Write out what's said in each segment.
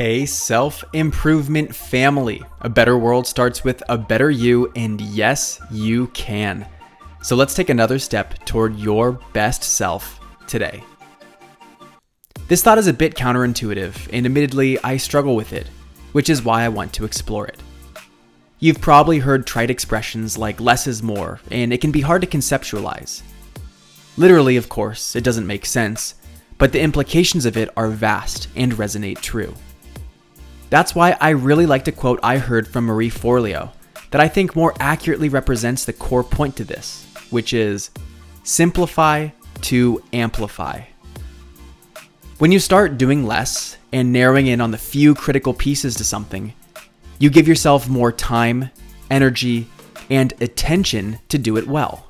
Hey, self improvement family. A better world starts with a better you, and yes, you can. So let's take another step toward your best self today. This thought is a bit counterintuitive, and admittedly, I struggle with it, which is why I want to explore it. You've probably heard trite expressions like less is more, and it can be hard to conceptualize. Literally, of course, it doesn't make sense, but the implications of it are vast and resonate true. That's why I really like a quote I heard from Marie Forleo that I think more accurately represents the core point to this, which is simplify to amplify. When you start doing less and narrowing in on the few critical pieces to something, you give yourself more time, energy, and attention to do it well.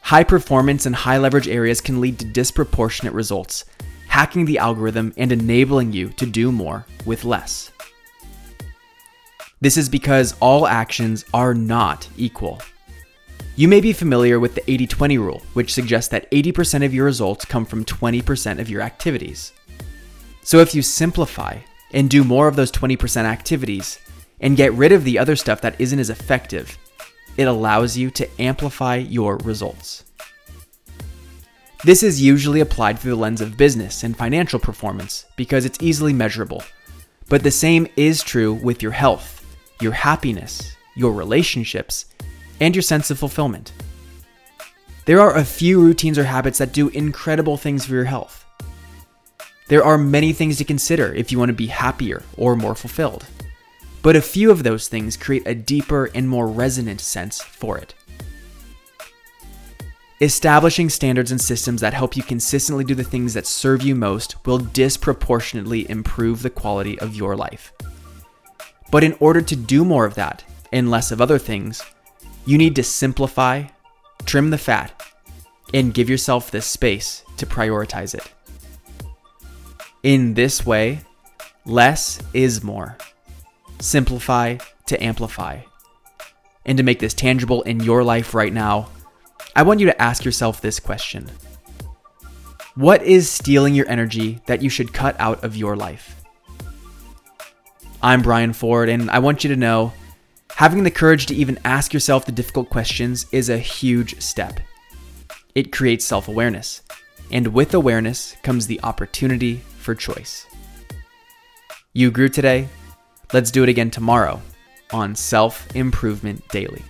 High performance and high leverage areas can lead to disproportionate results, hacking the algorithm and enabling you to do more with less. This is because all actions are not equal. You may be familiar with the 80 20 rule, which suggests that 80% of your results come from 20% of your activities. So if you simplify and do more of those 20% activities and get rid of the other stuff that isn't as effective, it allows you to amplify your results. This is usually applied through the lens of business and financial performance because it's easily measurable. But the same is true with your health, your happiness, your relationships, and your sense of fulfillment. There are a few routines or habits that do incredible things for your health. There are many things to consider if you want to be happier or more fulfilled. But a few of those things create a deeper and more resonant sense for it. Establishing standards and systems that help you consistently do the things that serve you most will disproportionately improve the quality of your life. But in order to do more of that and less of other things, you need to simplify, trim the fat, and give yourself the space to prioritize it. In this way, less is more. Simplify to amplify. And to make this tangible in your life right now, I want you to ask yourself this question What is stealing your energy that you should cut out of your life? I'm Brian Ford, and I want you to know having the courage to even ask yourself the difficult questions is a huge step. It creates self awareness, and with awareness comes the opportunity for choice. You grew today. Let's do it again tomorrow on Self Improvement Daily.